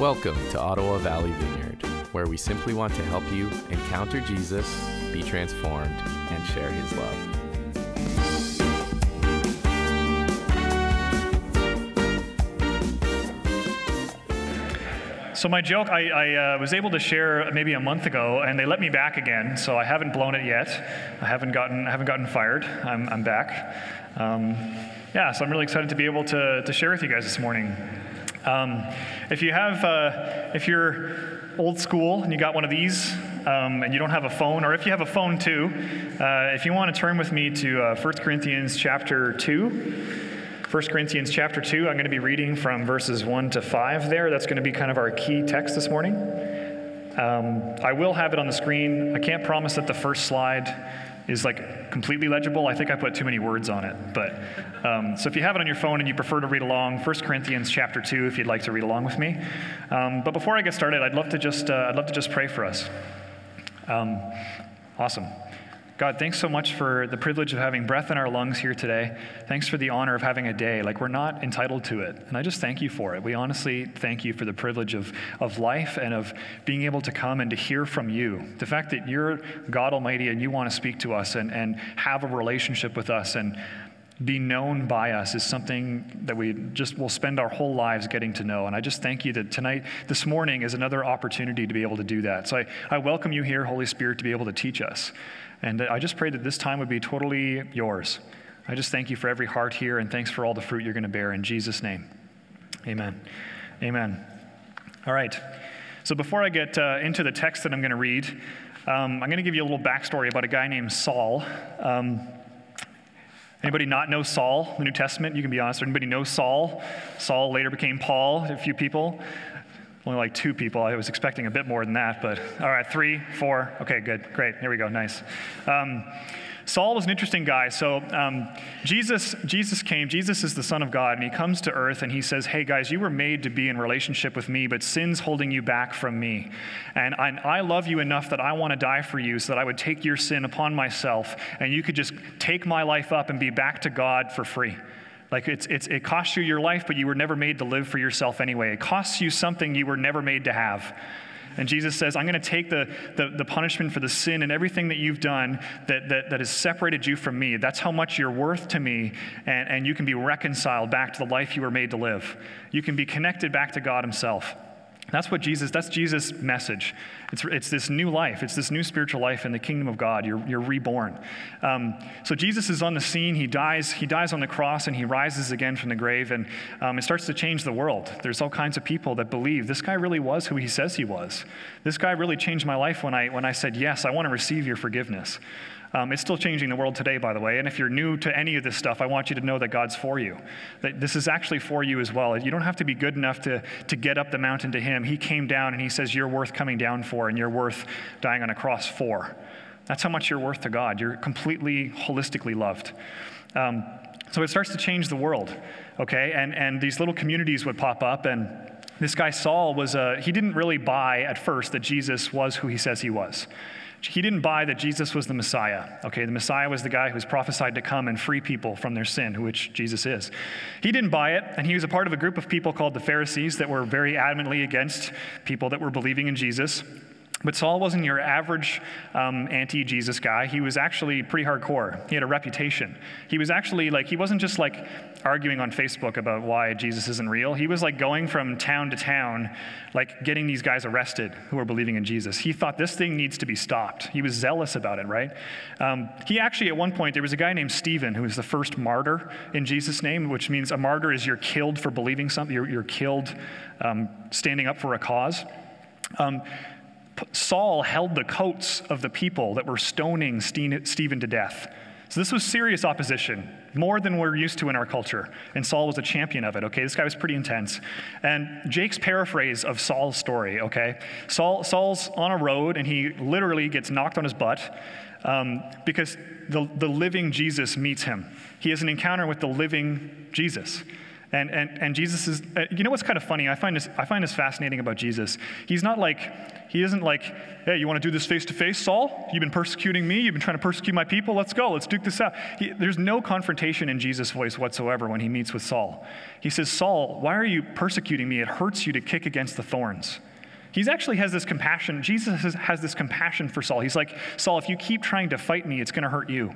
Welcome to Ottawa Valley Vineyard, where we simply want to help you encounter Jesus, be transformed, and share his love. So my joke, I, I uh, was able to share maybe a month ago, and they let me back again. So I haven't blown it yet. I haven't gotten, I haven't gotten fired. I'm, I'm back. Um, yeah, so I'm really excited to be able to, to share with you guys this morning. Um, if you have, uh, if you're old school and you got one of these, um, and you don't have a phone, or if you have a phone too, uh, if you want to turn with me to uh, 1 Corinthians chapter 2. 1 Corinthians chapter 2, I'm going to be reading from verses 1 to 5 there. That's going to be kind of our key text this morning. Um, I will have it on the screen. I can't promise that the first slide is like completely legible. I think I put too many words on it. But um, so if you have it on your phone and you prefer to read along, 1 Corinthians chapter 2, if you'd like to read along with me. Um, but before I get started, I'd love to just, uh, I'd love to just pray for us. Um, awesome. God, thanks so much for the privilege of having breath in our lungs here today. Thanks for the honor of having a day. Like, we're not entitled to it. And I just thank you for it. We honestly thank you for the privilege of, of life and of being able to come and to hear from you. The fact that you're God Almighty and you want to speak to us and, and have a relationship with us and be known by us is something that we just will spend our whole lives getting to know. And I just thank you that tonight, this morning, is another opportunity to be able to do that. So I, I welcome you here, Holy Spirit, to be able to teach us. And I just pray that this time would be totally yours. I just thank you for every heart here and thanks for all the fruit you're going to bear in Jesus' name. Amen. Amen. All right. So before I get uh, into the text that I'm going to read, um, I'm going to give you a little backstory about a guy named Saul. Um, Anybody not know Saul, the New Testament? You can be honest. Anybody know Saul? Saul later became Paul, a few people. Only like two people. I was expecting a bit more than that, but all right, three, four. Okay, good, great. Here we go, nice. Um, Saul was an interesting guy. So um, Jesus, Jesus came. Jesus is the Son of God, and he comes to earth and he says, "Hey guys, you were made to be in relationship with me, but sin's holding you back from me, and I, I love you enough that I want to die for you, so that I would take your sin upon myself, and you could just take my life up and be back to God for free." Like it's, it's, it costs you your life, but you were never made to live for yourself anyway. It costs you something you were never made to have. And Jesus says, I'm going to take the, the, the, punishment for the sin and everything that you've done that, that, that has separated you from me. That's how much you're worth to me, and, and you can be reconciled back to the life you were made to live. You can be connected back to God Himself. That's what Jesus, that's Jesus' message. It's, it's this new life. It's this new spiritual life in the kingdom of God. You're, you're reborn. Um, so Jesus is on the scene. He dies, he dies on the cross and he rises again from the grave and um, it starts to change the world. There's all kinds of people that believe this guy really was who he says he was. This guy really changed my life when I, when I said, yes, I want to receive your forgiveness. Um, it's still changing the world today, by the way. And if you're new to any of this stuff, I want you to know that God's for you. That this is actually for you as well. You don't have to be good enough to, to get up the mountain to Him. He came down and He says, You're worth coming down for, and you're worth dying on a cross for. That's how much you're worth to God. You're completely, holistically loved. Um, so it starts to change the world, okay? And, and these little communities would pop up, and this guy Saul was, uh, he didn't really buy at first that Jesus was who he says he was. He didn't buy that Jesus was the Messiah. Okay, the Messiah was the guy who was prophesied to come and free people from their sin, which Jesus is. He didn't buy it, and he was a part of a group of people called the Pharisees that were very adamantly against people that were believing in Jesus. But Saul wasn't your average um, anti Jesus guy. He was actually pretty hardcore. He had a reputation. He was actually like, he wasn't just like arguing on Facebook about why Jesus isn't real. He was like going from town to town, like getting these guys arrested who are believing in Jesus. He thought this thing needs to be stopped. He was zealous about it, right? Um, he actually, at one point, there was a guy named Stephen who was the first martyr in Jesus' name, which means a martyr is you're killed for believing something, you're, you're killed um, standing up for a cause. Um, Saul held the coats of the people that were stoning Stephen to death. So this was serious opposition, more than we're used to in our culture. And Saul was a champion of it, okay? This guy was pretty intense. And Jake's paraphrase of Saul's story, okay? Saul, Saul's on a road and he literally gets knocked on his butt um, because the, the living Jesus meets him. He has an encounter with the living Jesus. And, and, and Jesus is, uh, you know what's kind of funny? I find, this, I find this fascinating about Jesus. He's not like, he isn't like, hey, you want to do this face to face, Saul? You've been persecuting me. You've been trying to persecute my people. Let's go. Let's duke this out. He, there's no confrontation in Jesus' voice whatsoever when he meets with Saul. He says, Saul, why are you persecuting me? It hurts you to kick against the thorns. He actually has this compassion. Jesus has, has this compassion for Saul. He's like, Saul, if you keep trying to fight me, it's going to hurt you.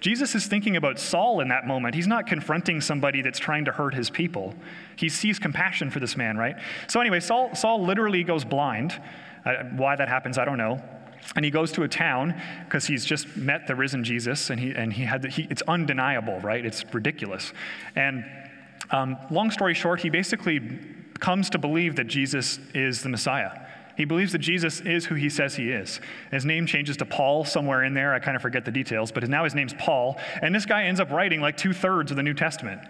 Jesus is thinking about Saul in that moment. He's not confronting somebody that's trying to hurt his people. He sees compassion for this man, right? So, anyway, Saul, Saul literally goes blind. Uh, why that happens, I don't know. And he goes to a town because he's just met the risen Jesus, and he, and he had the, he, it's undeniable, right? It's ridiculous. And um, long story short, he basically comes to believe that Jesus is the Messiah. He believes that Jesus is who he says he is. His name changes to Paul somewhere in there. I kind of forget the details, but now his name's Paul. And this guy ends up writing like two thirds of the New Testament.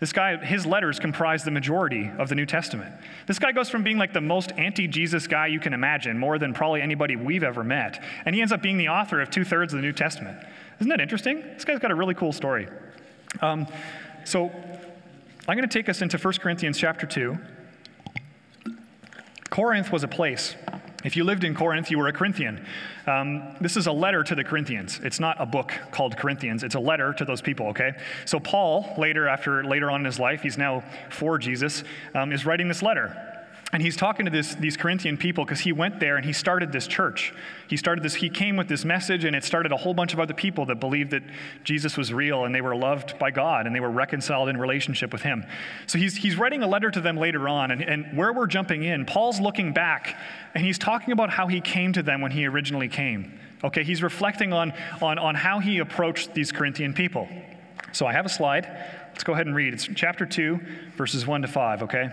This guy, his letters comprise the majority of the New Testament. This guy goes from being like the most anti Jesus guy you can imagine, more than probably anybody we've ever met, and he ends up being the author of two thirds of the New Testament. Isn't that interesting? This guy's got a really cool story. Um, so I'm going to take us into 1 Corinthians chapter 2. Corinth was a place. If you lived in Corinth, you were a Corinthian. Um, this is a letter to the Corinthians. It's not a book called Corinthians. It's a letter to those people. Okay. So Paul, later after later on in his life, he's now for Jesus, um, is writing this letter. And he's talking to this, these Corinthian people because he went there and he started this church. He started this, he came with this message and it started a whole bunch of other people that believed that Jesus was real and they were loved by God and they were reconciled in relationship with him. So he's, he's writing a letter to them later on. And, and where we're jumping in, Paul's looking back and he's talking about how he came to them when he originally came. Okay, he's reflecting on, on, on how he approached these Corinthian people. So I have a slide. Let's go ahead and read. It's chapter 2, verses 1 to 5, okay?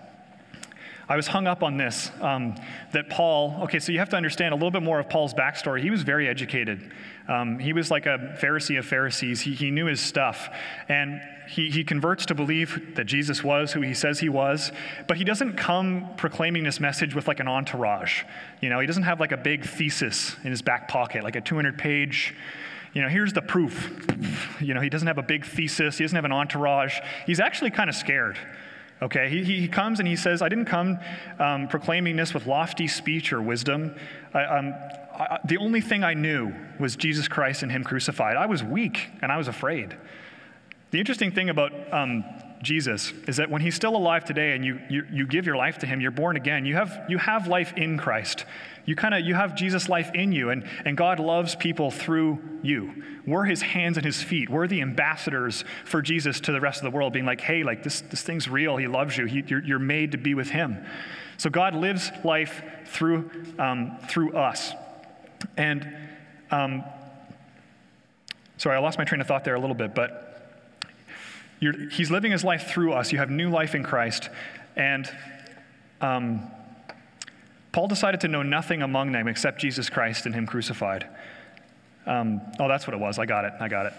I was hung up on this um, that Paul, okay, so you have to understand a little bit more of Paul's backstory. He was very educated. Um, he was like a Pharisee of Pharisees, he, he knew his stuff. And he, he converts to believe that Jesus was who he says he was, but he doesn't come proclaiming this message with like an entourage. You know, he doesn't have like a big thesis in his back pocket, like a 200 page you know, here's the proof. You know, he doesn't have a big thesis, he doesn't have an entourage. He's actually kind of scared. Okay, he, he comes and he says, I didn't come um, proclaiming this with lofty speech or wisdom. I, um, I, the only thing I knew was Jesus Christ and Him crucified. I was weak and I was afraid. The interesting thing about um, Jesus is that when He's still alive today and you, you, you give your life to Him, you're born again, you have, you have life in Christ. You kind of you have Jesus' life in you, and, and God loves people through you. We're his hands and his feet. We're the ambassadors for Jesus to the rest of the world, being like, hey, like this, this thing's real. He loves you. He, you're, you're made to be with him. So God lives life through, um, through us. And um, sorry, I lost my train of thought there a little bit, but he's living his life through us. You have new life in Christ. And um, Paul decided to know nothing among them except Jesus Christ and Him crucified. Um, oh, that's what it was. I got it. I got it.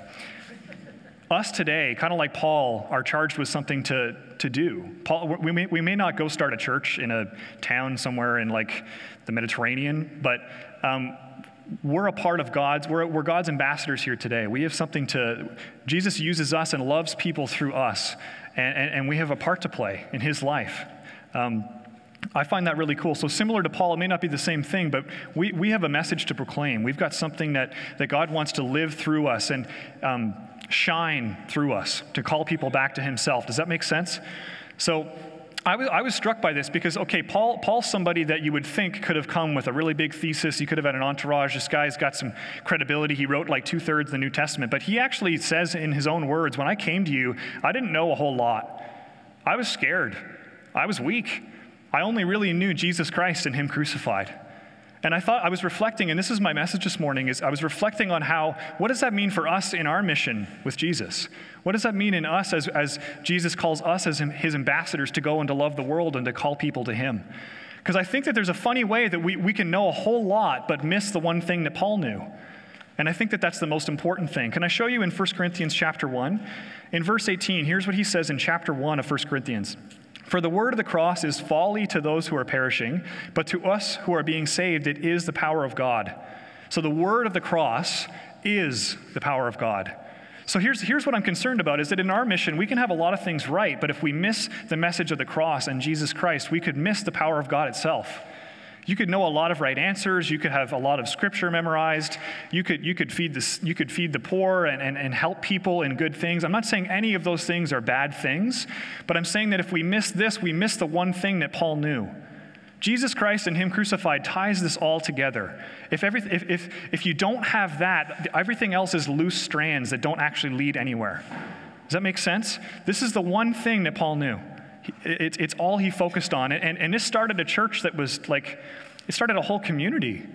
Us today, kind of like Paul, are charged with something to, to do. Paul, we, may, we may not go start a church in a town somewhere in like the Mediterranean, but um, we're a part of God's, we're, we're God's ambassadors here today. We have something to, Jesus uses us and loves people through us, and, and, and we have a part to play in His life. Um, I find that really cool. So, similar to Paul, it may not be the same thing, but we, we have a message to proclaim. We've got something that, that God wants to live through us and um, shine through us to call people back to Himself. Does that make sense? So, I was, I was struck by this because, okay, Paul, Paul's somebody that you would think could have come with a really big thesis. He could have had an entourage. This guy's got some credibility. He wrote like two thirds of the New Testament. But he actually says in his own words, When I came to you, I didn't know a whole lot. I was scared. I was weak. I only really knew Jesus Christ and Him crucified. And I thought I was reflecting, and this is my message this morning, is I was reflecting on how, what does that mean for us in our mission with Jesus? What does that mean in us as, as Jesus calls us as his ambassadors to go and to love the world and to call people to him? Because I think that there's a funny way that we, we can know a whole lot but miss the one thing that Paul knew. And I think that that's the most important thing. Can I show you in 1 Corinthians chapter 1? In verse 18, here's what he says in chapter 1 of 1 Corinthians. For the word of the cross is folly to those who are perishing, but to us who are being saved, it is the power of God. So the word of the cross is the power of God. So here's, here's what I'm concerned about is that in our mission, we can have a lot of things right, but if we miss the message of the cross and Jesus Christ, we could miss the power of God itself. You could know a lot of right answers. You could have a lot of scripture memorized. You could, you could, feed, the, you could feed the poor and, and, and help people in good things. I'm not saying any of those things are bad things, but I'm saying that if we miss this, we miss the one thing that Paul knew. Jesus Christ and Him crucified ties this all together. If, every, if, if, if you don't have that, everything else is loose strands that don't actually lead anywhere. Does that make sense? This is the one thing that Paul knew. It's, it's all he focused on. And, and this started a church that was like, it started a whole community.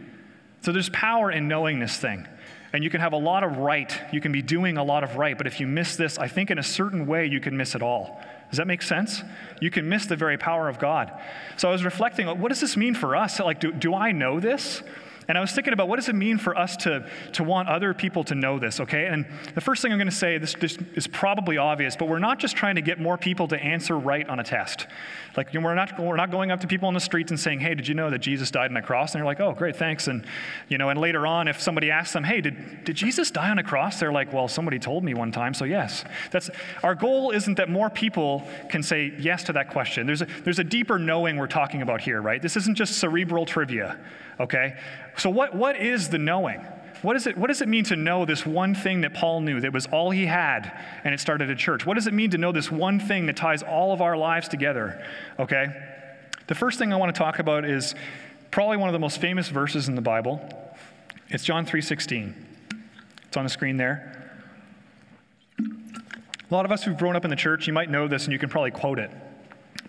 So there's power in knowing this thing. And you can have a lot of right. You can be doing a lot of right. But if you miss this, I think in a certain way you can miss it all. Does that make sense? You can miss the very power of God. So I was reflecting, what does this mean for us? Like, do, do I know this? And I was thinking about what does it mean for us to, to want other people to know this, okay? And the first thing I'm going to say, this, this is probably obvious, but we're not just trying to get more people to answer right on a test. Like, you know, we're, not, we're not going up to people on the streets and saying, hey, did you know that Jesus died on a cross? And they're like, oh, great, thanks. And, you know, and later on, if somebody asks them, hey, did, did Jesus die on a cross? They're like, well, somebody told me one time, so yes. That's, our goal isn't that more people can say yes to that question. There's a, there's a deeper knowing we're talking about here, right? This isn't just cerebral trivia okay? So, what, what is the knowing? What, is it, what does it mean to know this one thing that Paul knew that was all he had and it started a church? What does it mean to know this one thing that ties all of our lives together? Okay? The first thing I want to talk about is probably one of the most famous verses in the Bible. It's John 3:16. It's on the screen there. A lot of us who've grown up in the church, you might know this and you can probably quote it.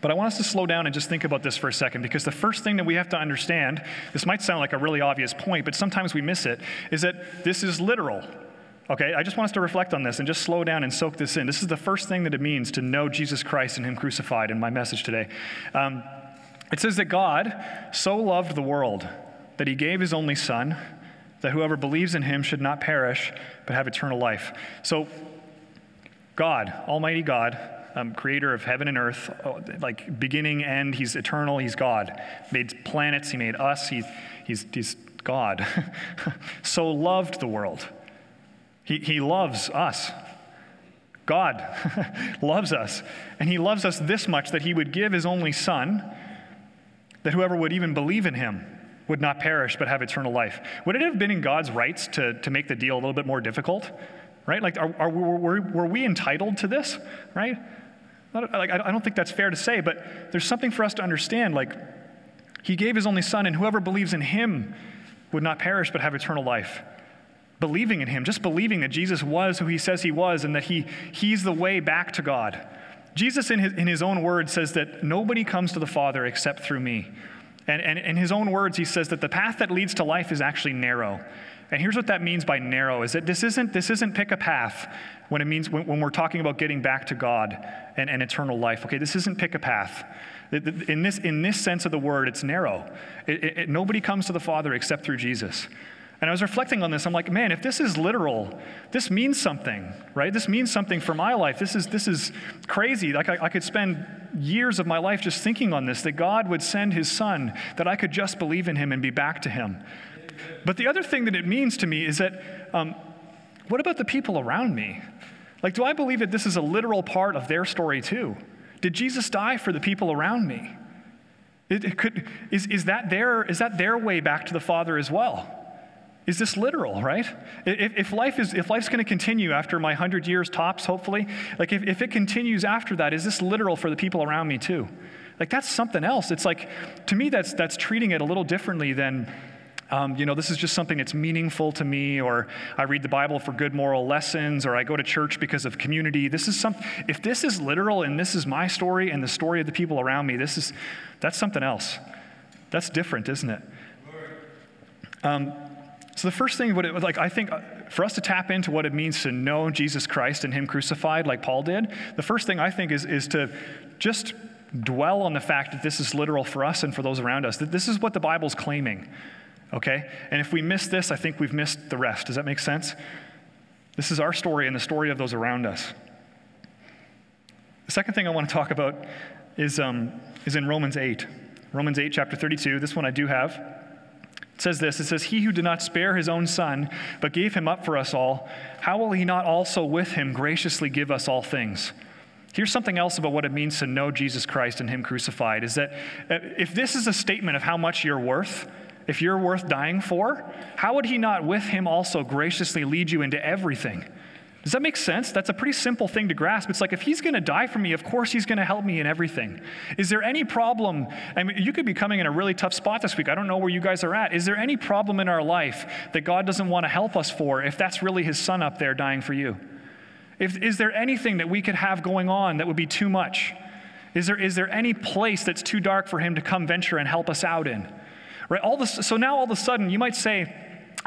But I want us to slow down and just think about this for a second because the first thing that we have to understand, this might sound like a really obvious point, but sometimes we miss it, is that this is literal. Okay, I just want us to reflect on this and just slow down and soak this in. This is the first thing that it means to know Jesus Christ and Him crucified in my message today. Um, it says that God so loved the world that He gave His only Son, that whoever believes in Him should not perish, but have eternal life. So, God, Almighty God, um, creator of heaven and earth, oh, like beginning, end. He's eternal. He's God. Made planets. He made us. He, he's, he's God. so loved the world. He, he loves us. God loves us. And He loves us this much that He would give His only Son, that whoever would even believe in Him would not perish but have eternal life. Would it have been in God's rights to, to make the deal a little bit more difficult? Right? Like, are, are, were, were we entitled to this? Right? Like, I don't think that's fair to say, but there's something for us to understand. Like, he gave his only son, and whoever believes in him would not perish but have eternal life. Believing in him, just believing that Jesus was who he says he was and that he, he's the way back to God. Jesus, in his, in his own words, says that nobody comes to the Father except through me. And, and in his own words, he says that the path that leads to life is actually narrow. And here's what that means by narrow is that this isn't, this isn't pick a path when it means when, when we're talking about getting back to God and, and eternal life. Okay, this isn't pick a path. In this, in this sense of the word, it's narrow. It, it, it, nobody comes to the Father except through Jesus. And I was reflecting on this. I'm like, man, if this is literal, this means something, right? This means something for my life. This is, this is crazy. Like, I, I could spend years of my life just thinking on this that God would send his son, that I could just believe in him and be back to him. But the other thing that it means to me is that um, what about the people around me? Like, do I believe that this is a literal part of their story too? Did Jesus die for the people around me? It, it could, is, is, that their, is that their way back to the Father as well? Is this literal, right? If, if life is, if life's going to continue after my 100 years tops, hopefully, like if, if it continues after that, is this literal for the people around me too? Like that's something else. It's like, to me, that's, that's treating it a little differently than um, you know, this is just something that's meaningful to me, or I read the Bible for good moral lessons, or I go to church because of community. This is some, if this is literal and this is my story and the story of the people around me, this is, that's something else. That's different, isn't it? Um, so the first thing, what it, like I think, uh, for us to tap into what it means to know Jesus Christ and Him crucified, like Paul did, the first thing I think is is to just dwell on the fact that this is literal for us and for those around us, that this is what the Bible's claiming. Okay? And if we miss this, I think we've missed the rest. Does that make sense? This is our story and the story of those around us. The second thing I want to talk about is, um, is in Romans 8. Romans 8, chapter 32. This one I do have. It says this It says, He who did not spare his own son, but gave him up for us all, how will he not also with him graciously give us all things? Here's something else about what it means to know Jesus Christ and Him crucified is that if this is a statement of how much you're worth, if you're worth dying for, how would He not with Him also graciously lead you into everything? Does that make sense? That's a pretty simple thing to grasp. It's like if he's going to die for me, of course he's going to help me in everything. Is there any problem? I mean, you could be coming in a really tough spot this week. I don't know where you guys are at. Is there any problem in our life that God doesn't want to help us for if that's really his son up there dying for you? If, is there anything that we could have going on that would be too much? Is there, is there any place that's too dark for him to come venture and help us out in? Right? All this, so now all of a sudden you might say,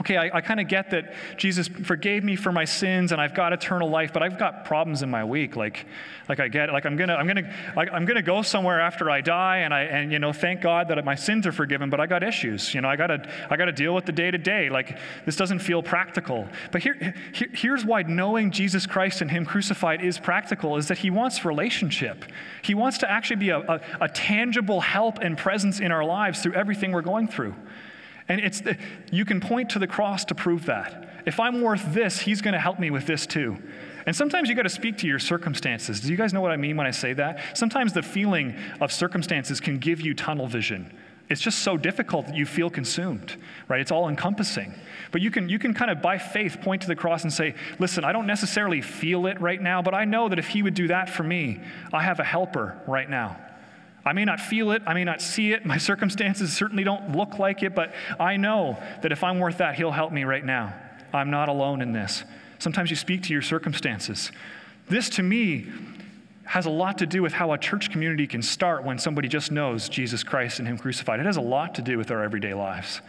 okay, I, I kind of get that Jesus forgave me for my sins and I've got eternal life, but I've got problems in my week. Like, like I get, like I'm gonna, I'm gonna, I'm gonna go somewhere after I die, and I, and you know, thank God that my sins are forgiven, but I got issues. You know, I gotta, I gotta deal with the day to day. Like this doesn't feel practical. But here, here, here's why knowing Jesus Christ and Him crucified is practical: is that He wants relationship. He wants to actually be a, a, a tangible help and presence in our lives through everything we're going through. And it's the, you can point to the cross to prove that. If I'm worth this, he's going to help me with this too. And sometimes you got to speak to your circumstances. Do you guys know what I mean when I say that? Sometimes the feeling of circumstances can give you tunnel vision. It's just so difficult that you feel consumed, right? It's all encompassing. But you can, you can kind of, by faith, point to the cross and say, listen, I don't necessarily feel it right now, but I know that if he would do that for me, I have a helper right now. I may not feel it, I may not see it, my circumstances certainly don't look like it, but I know that if I'm worth that, He'll help me right now. I'm not alone in this. Sometimes you speak to your circumstances. This, to me, has a lot to do with how a church community can start when somebody just knows Jesus Christ and Him crucified. It has a lot to do with our everyday lives.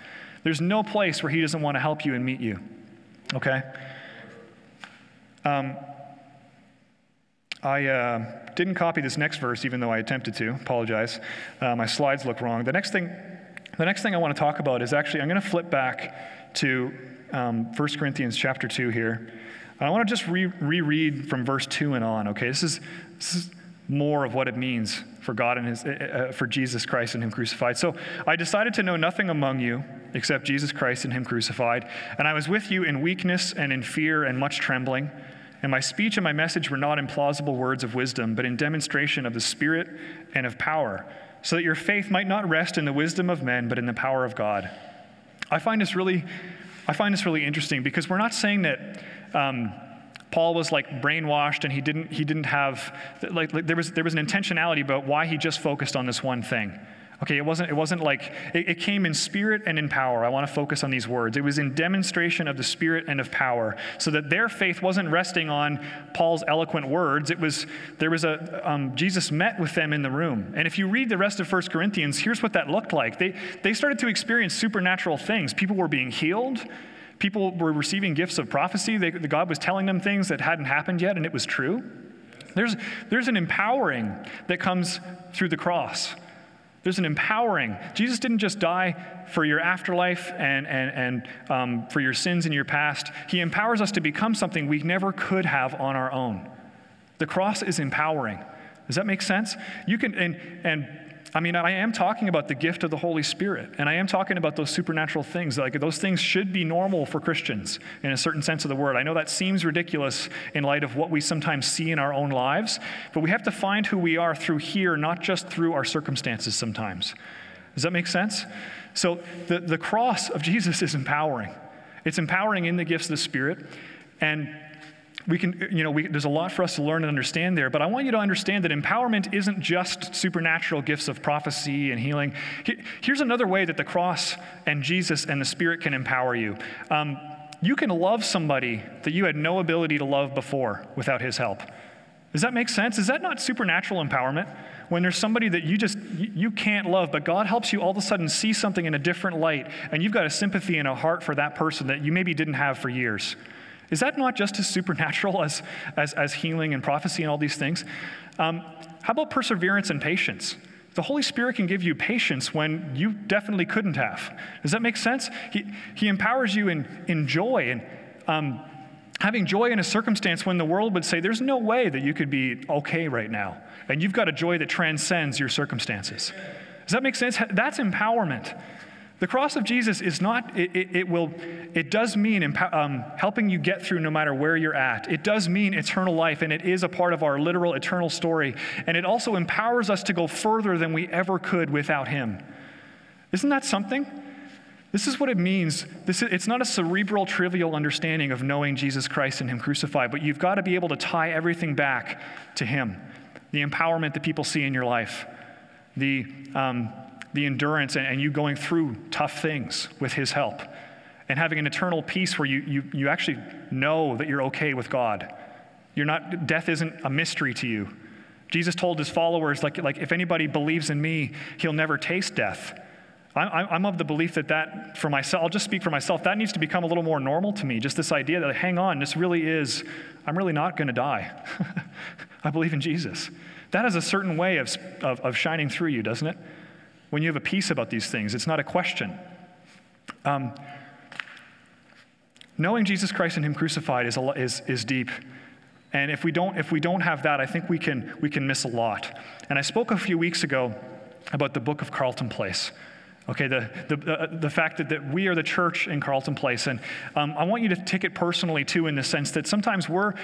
There's no place where He doesn't want to help you and meet you. Okay? Um, I uh, didn't copy this next verse, even though I attempted to. Apologize. Uh, my slides look wrong. The next thing, the next thing I want to talk about is actually I'm going to flip back to um, 1 Corinthians chapter 2 here. I want to just re- reread from verse 2 and on. Okay, this is, this is more of what it means for God and His, uh, uh, for Jesus Christ and Him crucified. So I decided to know nothing among you except Jesus Christ and Him crucified, and I was with you in weakness and in fear and much trembling. And my speech and my message were not in plausible words of wisdom, but in demonstration of the Spirit and of power, so that your faith might not rest in the wisdom of men, but in the power of God. I find this really, I find this really interesting because we're not saying that. Um, Paul was like brainwashed and he didn't, he didn't have, like, like, there, was, there was an intentionality about why he just focused on this one thing. Okay, it wasn't, it wasn't like, it, it came in spirit and in power. I want to focus on these words. It was in demonstration of the spirit and of power, so that their faith wasn't resting on Paul's eloquent words. It was, there was a, um, Jesus met with them in the room. And if you read the rest of 1 Corinthians, here's what that looked like. They, they started to experience supernatural things. People were being healed. People were receiving gifts of prophecy. They, God was telling them things that hadn't happened yet, and it was true. There's, there's an empowering that comes through the cross. There's an empowering. Jesus didn't just die for your afterlife and, and, and um, for your sins in your past. He empowers us to become something we never could have on our own. The cross is empowering. Does that make sense? You can, and, and I mean, I am talking about the gift of the Holy Spirit, and I am talking about those supernatural things. Like those things should be normal for Christians in a certain sense of the word. I know that seems ridiculous in light of what we sometimes see in our own lives, but we have to find who we are through here, not just through our circumstances sometimes. Does that make sense? So the, the cross of Jesus is empowering. It's empowering in the gifts of the Spirit. And we can, you know, we, there's a lot for us to learn and understand there, but I want you to understand that empowerment isn't just supernatural gifts of prophecy and healing. Here's another way that the cross and Jesus and the Spirit can empower you. Um, you can love somebody that you had no ability to love before without his help. Does that make sense? Is that not supernatural empowerment? When there's somebody that you just you can't love, but God helps you all of a sudden see something in a different light, and you've got a sympathy and a heart for that person that you maybe didn't have for years. Is that not just as supernatural as, as, as healing and prophecy and all these things? Um, how about perseverance and patience? The Holy Spirit can give you patience when you definitely couldn't have. Does that make sense? He, he empowers you in, in joy and um, having joy in a circumstance when the world would say, There's no way that you could be okay right now. And you've got a joy that transcends your circumstances. Does that make sense? That's empowerment. The cross of Jesus is not, it, it, it will, it does mean empower, um, helping you get through no matter where you're at. It does mean eternal life, and it is a part of our literal eternal story. And it also empowers us to go further than we ever could without Him. Isn't that something? This is what it means. This is, it's not a cerebral, trivial understanding of knowing Jesus Christ and Him crucified, but you've got to be able to tie everything back to Him. The empowerment that people see in your life, the, um, the endurance and, and you going through tough things with His help, and having an eternal peace where you, you, you actually know that you're okay with God. You're not, death isn't a mystery to you. Jesus told his followers, like, like if anybody believes in me, he'll never taste death. I'm I'm of the belief that that, for myself, I'll just speak for myself, that needs to become a little more normal to me. Just this idea that, hang on, this really is, I'm really not going to die. I believe in Jesus. That has a certain way of, of, of shining through you, doesn't it? When you have a peace about these things. It's not a question. Um, knowing Jesus Christ and Him crucified is, is, is deep. And if we, don't, if we don't have that, I think we can, we can miss a lot. And I spoke a few weeks ago about the book of Carleton Place. Okay, the, the, uh, the fact that, that we are the church in Carleton Place. And um, I want you to take it personally, too, in the sense that sometimes we're,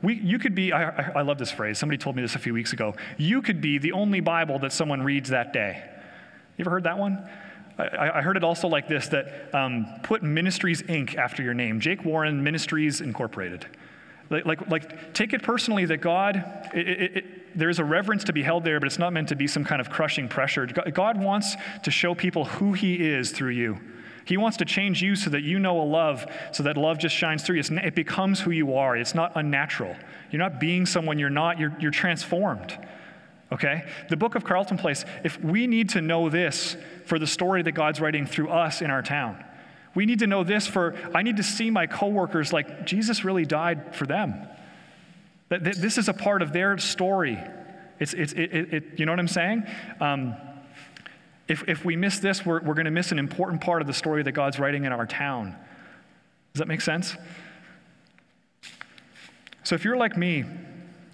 we, you could be, I, I love this phrase. Somebody told me this a few weeks ago. You could be the only Bible that someone reads that day. You ever heard that one? I, I heard it also like this that um, put Ministries Inc. after your name, Jake Warren Ministries Incorporated. Like, like, like take it personally that God, it, it, it, there's a reverence to be held there, but it's not meant to be some kind of crushing pressure. God wants to show people who He is through you. He wants to change you so that you know a love, so that love just shines through you. It becomes who you are. It's not unnatural. You're not being someone you're not, you're, you're transformed okay? The book of Carleton Place, if we need to know this for the story that God's writing through us in our town, we need to know this for, I need to see my coworkers like Jesus really died for them. That this is a part of their story. It's, it's, it, it, it you know what I'm saying? Um, if, if we miss this, we're, we're going to miss an important part of the story that God's writing in our town. Does that make sense? So if you're like me,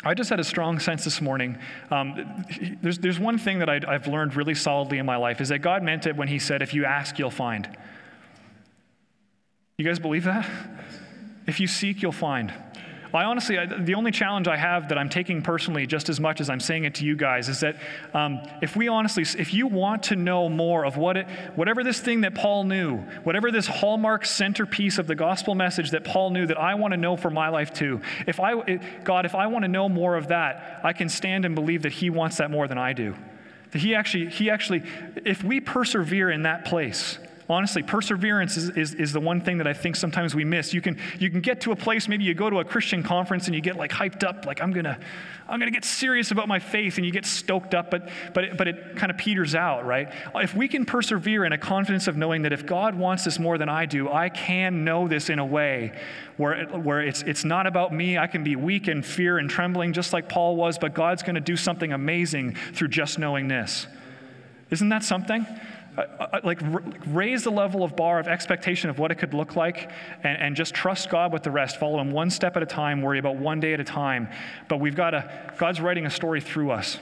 I just had a strong sense this morning. Um, there's, there's one thing that i have learned really solidly in my life is that God meant it when He said, If you ask, you'll find. You guys believe that? If you seek, you'll find. I honestly, I, the only challenge I have that I'm taking personally, just as much as I'm saying it to you guys, is that um, if we honestly, if you want to know more of what it, whatever this thing that Paul knew, whatever this hallmark centerpiece of the gospel message that Paul knew that I want to know for my life too, if I, God, if I want to know more of that, I can stand and believe that He wants that more than I do. That He actually, He actually, if we persevere in that place, honestly, perseverance is, is, is, the one thing that I think sometimes we miss. You can, you can get to a place, maybe you go to a Christian conference and you get like hyped up, like I'm gonna, I'm gonna get serious about my faith, and you get stoked up, but, but, it, but it kind of peters out, right? If we can persevere in a confidence of knowing that if God wants this more than I do, I can know this in a way where, it, where it's, it's not about me. I can be weak and fear and trembling just like Paul was, but God's gonna do something amazing through just knowing this. Isn't that something? Like raise the level of bar of expectation of what it could look like and, and, just trust god with the rest. Follow him one step at a time worry about one day at a time. But we've got to god's writing a story through us.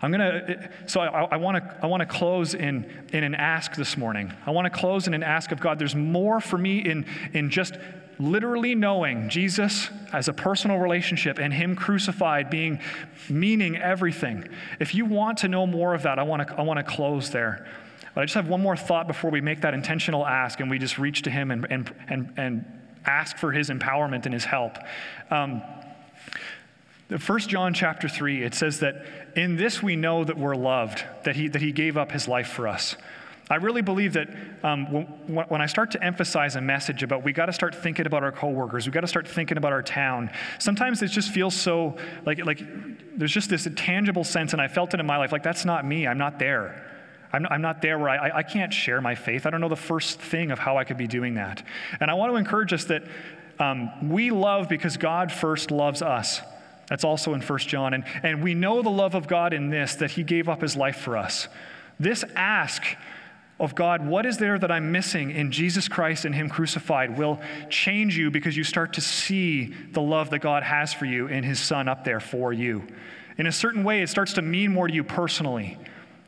I'm to so i want to i want to close in in an ask this morning. I want to close in an ask of god. There's more for me in in just literally knowing Jesus as a personal relationship and Him crucified being meaning everything. If you want to know more of that, I want to, I want to close there. But I just have one more thought before we make that intentional ask and we just reach to Him and, and, and, and ask for His empowerment and His help. Um, 1 John chapter 3, it says that in this we know that we're loved, that he, that he gave up his life for us. I really believe that um, when, when, I start to emphasize a message about we got to start thinking about our coworkers, we got to start thinking about our town. Sometimes it just feels so like like there's just this tangible sense, and I felt it in my life like that's not me. I'm not there. I'm, I'm not there where I, I can't share my faith. I don't know the first thing of how I could be doing that. And I want to encourage us that um, we love because God first loves us. That's also in 1 John. And, and we know the love of God in this, that he gave up his life for us. This ask of God, what is there that I'm missing in Jesus Christ and him crucified, will change you because you start to see the love that God has for you in his son up there for you. In a certain way, it starts to mean more to you personally.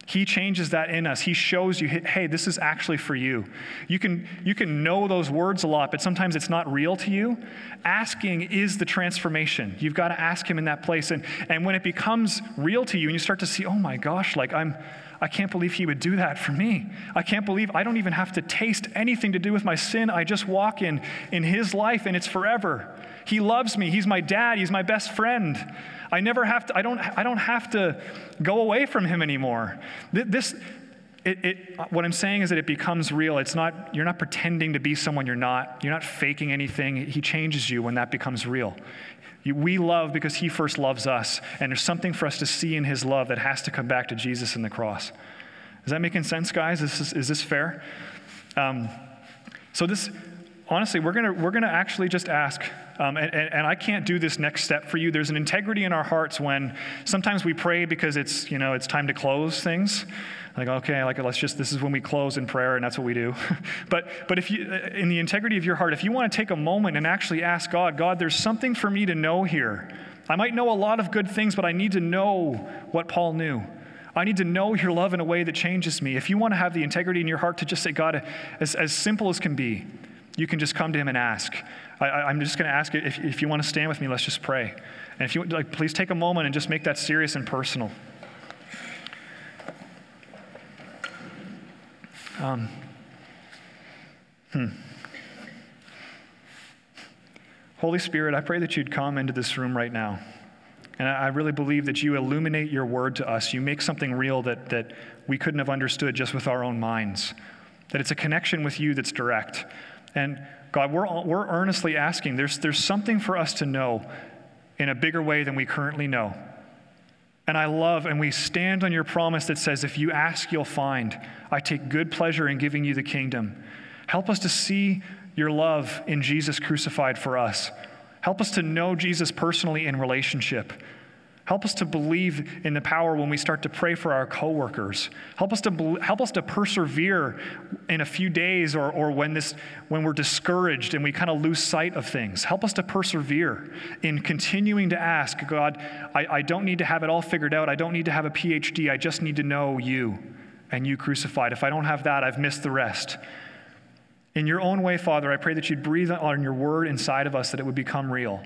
He changes that in us. He shows you, hey, this is actually for you. You can, you can know those words a lot, but sometimes it's not real to you. Asking is the transformation. You've got to ask Him in that place. And, and when it becomes real to you and you start to see, oh my gosh, like I'm, I can't believe He would do that for me. I can't believe I don't even have to taste anything to do with my sin. I just walk in, in His life and it's forever. He loves me. He's my dad. He's my best friend. I never have to, I don't, I don't have to go away from him anymore. This, it, it, what I'm saying is that it becomes real. It's not, you're not pretending to be someone you're not. You're not faking anything. He changes you when that becomes real. We love because he first loves us, and there's something for us to see in his love that has to come back to Jesus and the cross. Is that making sense, guys? Is this, is this fair? Um, so this, honestly, we're gonna we're gonna actually just ask um, and, and, I can't do this next step for you. There's an integrity in our hearts when sometimes we pray because it's, you know, it's time to close things. Like, okay, like let's just, this is when we close in prayer and that's what we do. but, but if you, uh, in the integrity of your heart, if you want to take a moment and actually ask God, God, there's something for me to know here. I might know a lot of good things, but I need to know what Paul knew. I need to know your love in a way that changes me. If you want to have the integrity in your heart to just say, God, as, as simple as can be, you can just come to him and ask. I, am just going to ask you if, if you want to stand with me, let's just pray. And if you like, please take a moment and just make that serious and personal. Um, hmm. Holy Spirit, I pray that you'd come into this room right now. And I really believe that you illuminate your word to us. You make something real that, that we couldn't have understood just with our own minds. That it's a connection with you that's direct. And God, we're, we're earnestly asking, there's, there's something for us to know in a bigger way than we currently know. And I love, and we stand on your promise that says, if you ask, you'll find. I take good pleasure in giving you the kingdom. Help us to see your love in Jesus crucified for us. Help us to know Jesus personally in relationship. Help us to believe in the power when we start to pray for our coworkers. Help us to help us to persevere in a few days or, or when this when we're discouraged and we kind of lose sight of things. Help us to persevere in continuing to ask, God, I, I don't need to have it all figured out. I don't need to have a PhD. I just need to know you and you crucified. If I don't have that, I've missed the rest. In your own way, Father, I pray that you'd breathe on your word inside of us that it would become real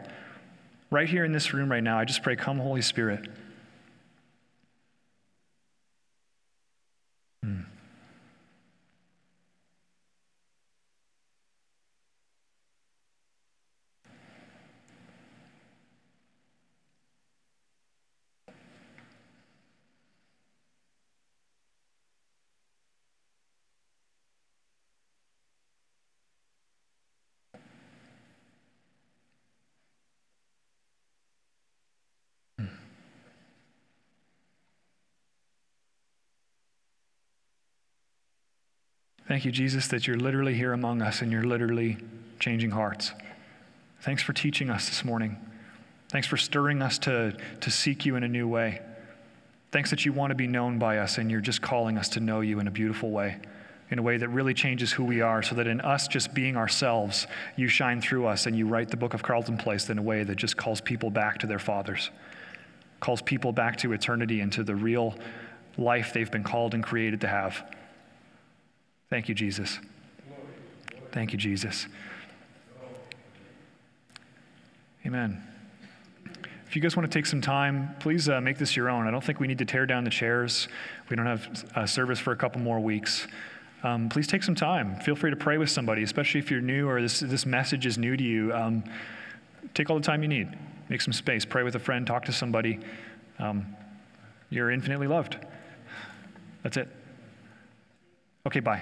right here in this room right now, I just pray, come, Holy Spirit. Hmm. Thank you, Jesus, that you're literally here among us and you're literally changing hearts. Thanks for teaching us this morning. Thanks for stirring us to, to seek you in a new way. Thanks that you want to be known by us and you're just calling us to know you in a beautiful way, in a way that really changes who we are, so that in us just being ourselves, you shine through us and you write the book of Carleton Place in a way that just calls people back to their fathers, calls people back to eternity and to the real life they've been called and created to have. Thank you, Jesus. Thank you, Jesus. Amen. If you guys want to take some time, please uh, make this your own. I don't think we need to tear down the chairs. We don't have uh, service for a couple more weeks. Um, please take some time. Feel free to pray with somebody, especially if you're new or this, this message is new to you. Um, take all the time you need. Make some space. Pray with a friend. Talk to somebody. Um, you're infinitely loved. That's it. Okay, bye.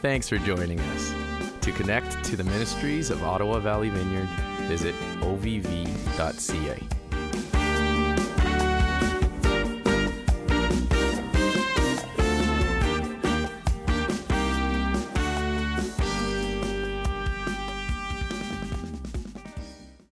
Thanks for joining us. To connect to the ministries of Ottawa Valley Vineyard, visit ovv.ca.